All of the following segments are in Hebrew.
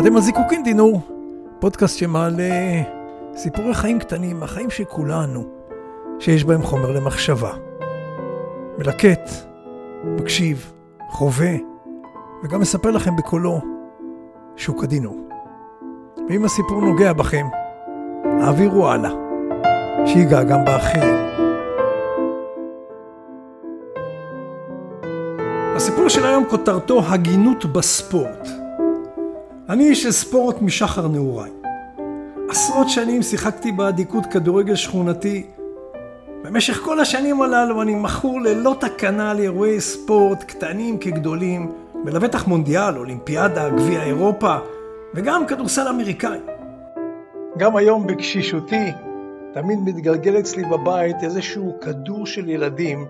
אתם על זיקוקין דינור, פודקאסט שמעלה סיפורי חיים קטנים, החיים של כולנו, שיש בהם חומר למחשבה. מלקט, מקשיב, חווה, וגם מספר לכם בקולו שוק הדינור. ואם הסיפור נוגע בכם, העבירו הלאה, שיגע גם באחרים. הסיפור של היום כותרתו הגינות בספורט. אני איש של ספורט משחר נעוריי. עשרות שנים שיחקתי באדיקות כדורגל שכונתי. במשך כל השנים הללו אני מכור ללא תקנה לאירועי ספורט קטנים כגדולים, ולבטח מונדיאל, אולימפיאדה, גביע אירופה, וגם כדורסל אמריקאי. גם היום בקשישותי, תמיד מתגלגל אצלי בבית איזשהו כדור של ילדים,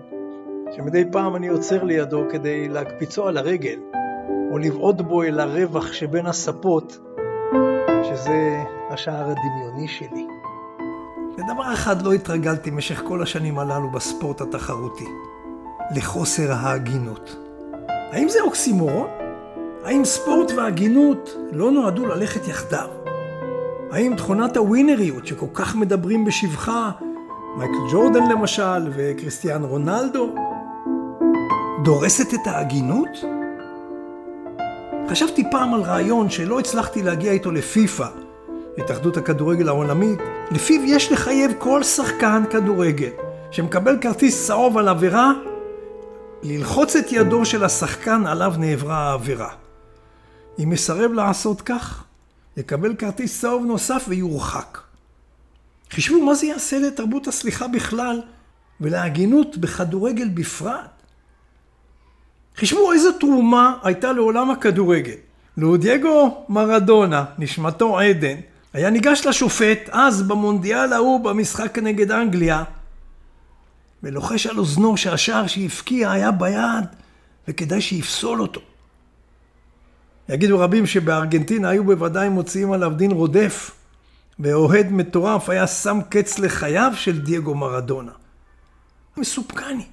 שמדי פעם אני עוצר לידו כדי להקפיצו על הרגל. או לבעוט בו אל הרווח שבין הספות, שזה השער הדמיוני שלי. לדבר אחד לא התרגלתי במשך כל השנים הללו בספורט התחרותי, לחוסר ההגינות. האם זה אוקסימורון? האם ספורט והגינות לא נועדו ללכת יחדיו? האם תכונת הווינריות שכל כך מדברים בשבחה, מייקל ג'ורדן למשל וכריסטיאן רונלדו, דורסת את ההגינות? חשבתי פעם על רעיון שלא הצלחתי להגיע איתו לפיפ"א, התאחדות הכדורגל העולמית, לפיו יש לחייב כל שחקן כדורגל שמקבל כרטיס צהוב על עבירה, ללחוץ את ידו של השחקן עליו נעברה העבירה. אם מסרב לעשות כך, יקבל כרטיס צהוב נוסף ויורחק. חישבו מה זה יעשה לתרבות הסליחה בכלל ולהגינות בכדורגל בפרט. חישבו איזו תרומה הייתה לעולם הכדורגל. לו דייגו מרדונה, נשמתו עדן, היה ניגש לשופט אז במונדיאל ההוא במשחק נגד אנגליה, ולוחש על אוזנו שהשער שהבקיע היה ביד וכדאי שיפסול אותו. יגידו רבים שבארגנטינה היו בוודאי מוציאים עליו דין רודף, ואוהד מטורף היה שם קץ לחייו של דייגו מרדונה. מסופקני.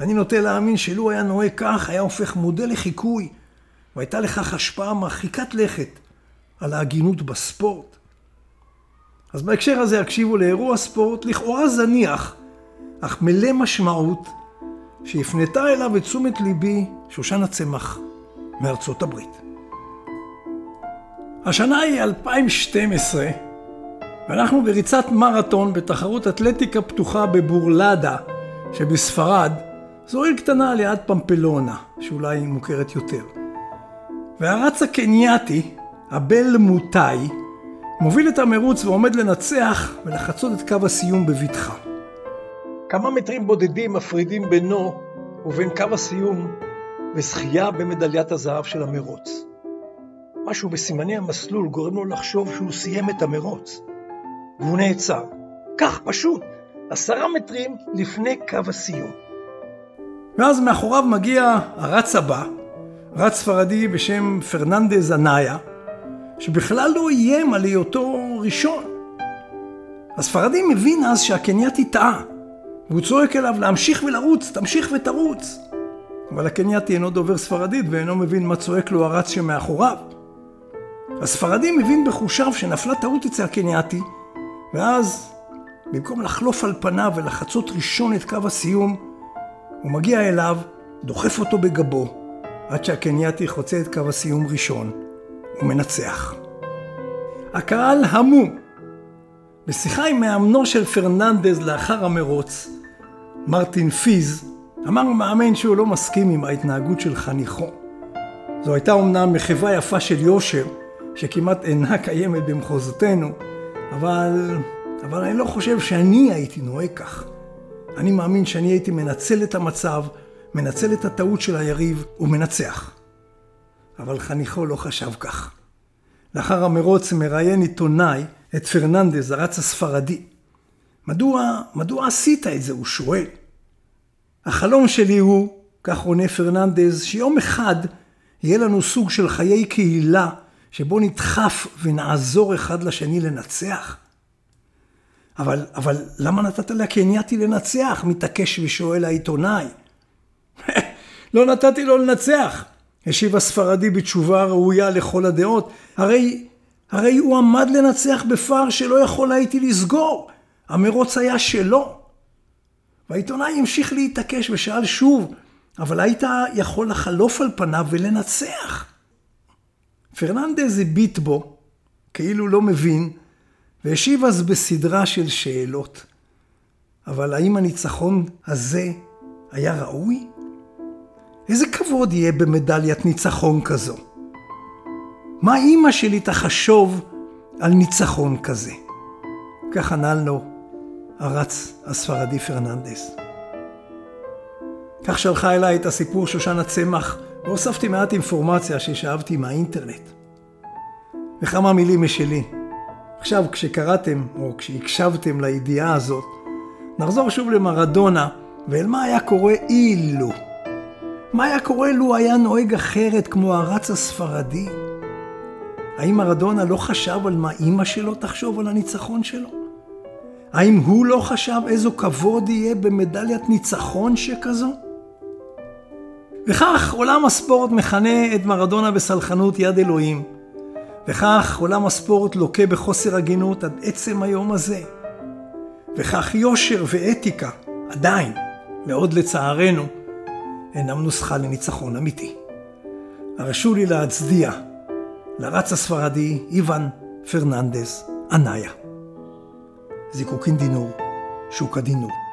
אני נוטה להאמין שלו היה נוהג כך, היה הופך מודל לחיקוי, והייתה לכך השפעה מרחיקת לכת על ההגינות בספורט. אז בהקשר הזה הקשיבו לאירוע ספורט לכאורה זניח, אך מלא משמעות, שהפנתה אליו את תשומת ליבי שושנה צמח מארצות הברית. השנה היא 2012, ואנחנו בריצת מרתון בתחרות אתלטיקה פתוחה בבורלדה שבספרד, זו עיר קטנה ליד פמפלונה, שאולי היא מוכרת יותר. והרץ הקנייתי, הבל מוטאי, מוביל את המרוץ ועומד לנצח ולחצות את קו הסיום בבטחה. כמה מטרים בודדים מפרידים בינו ובין קו הסיום וזכייה במדליית הזהב של המרוץ. משהו בסימני המסלול גורם לו לחשוב שהוא סיים את המרוץ. והוא נעצר. כך פשוט, עשרה מטרים לפני קו הסיום. ואז מאחוריו מגיע הרץ הבא, רץ ספרדי בשם פרננדז אנאיה, שבכלל לא איים על היותו ראשון. הספרדי מבין אז שהקנייתי טעה, והוא צועק אליו להמשיך ולרוץ, תמשיך ותרוץ. אבל הקנייתי אינו דובר ספרדית ואינו מבין מה צועק לו הרץ שמאחוריו. הספרדי מבין בחושיו שנפלה טעות אצל הקנייתי, ואז במקום לחלוף על פניו ולחצות ראשון את קו הסיום, הוא מגיע אליו, דוחף אותו בגבו, עד שהקנייתי חוצה את קו הסיום ראשון, ומנצח. הקהל המום. בשיחה עם מאמנו של פרננדז לאחר המרוץ, מרטין פיז, אמר המאמן שהוא לא מסכים עם ההתנהגות של חניכו. זו הייתה אמנם מחווה יפה של יושר, שכמעט אינה קיימת במחוזותינו, אבל, אבל אני לא חושב שאני הייתי נוהג כך. אני מאמין שאני הייתי מנצל את המצב, מנצל את הטעות של היריב ומנצח. אבל חניכו לא חשב כך. לאחר המרוץ מראיין עיתונאי את פרננדז, הרץ הספרדי. מדוע, מדוע עשית את זה? הוא שואל. החלום שלי הוא, כך עונה פרננדז, שיום אחד יהיה לנו סוג של חיי קהילה, שבו נדחף ונעזור אחד לשני לנצח. אבל, אבל למה נתת לקנייתי לנצח? מתעקש ושואל העיתונאי. לא נתתי לו לנצח. השיב הספרדי בתשובה ראויה לכל הדעות, הרי, הרי הוא עמד לנצח בפער שלא יכול הייתי לסגור, המרוץ היה שלו. והעיתונאי המשיך להתעקש ושאל שוב, אבל היית יכול לחלוף על פניו ולנצח. פרננדז הביט בו, כאילו לא מבין, והשיב אז בסדרה של שאלות. אבל האם הניצחון הזה היה ראוי? איזה כבוד יהיה במדליית ניצחון כזו? מה אימא שלי תחשוב על ניצחון כזה? כך ענה לו הרץ הספרדי פרננדס. כך שלחה אליי את הסיפור שושן הצמח, והוספתי מעט אינפורמציה ששאבתי מהאינטרנט. וכמה מילים משלי. עכשיו, כשקראתם, או כשהקשבתם לידיעה הזאת, נחזור שוב למרדונה, ואל מה היה קורה אילו. מה היה קורה לו היה נוהג אחרת כמו הרץ הספרדי? האם מרדונה לא חשב על מה אימא שלו תחשוב על הניצחון שלו? האם הוא לא חשב איזו כבוד יהיה במדליית ניצחון שכזו? וכך עולם הספורט מכנה את מרדונה בסלחנות יד אלוהים, וכך עולם הספורט לוקה בחוסר הגינות עד עצם היום הזה. וכך יושר ואתיקה, עדיין, מאוד לצערנו, אינם נוסחה לניצחון אמיתי. הרשו לי להצדיע לרץ הספרדי איוון פרננדס אנאיה. זיקוקין דינור, שוק הדינור.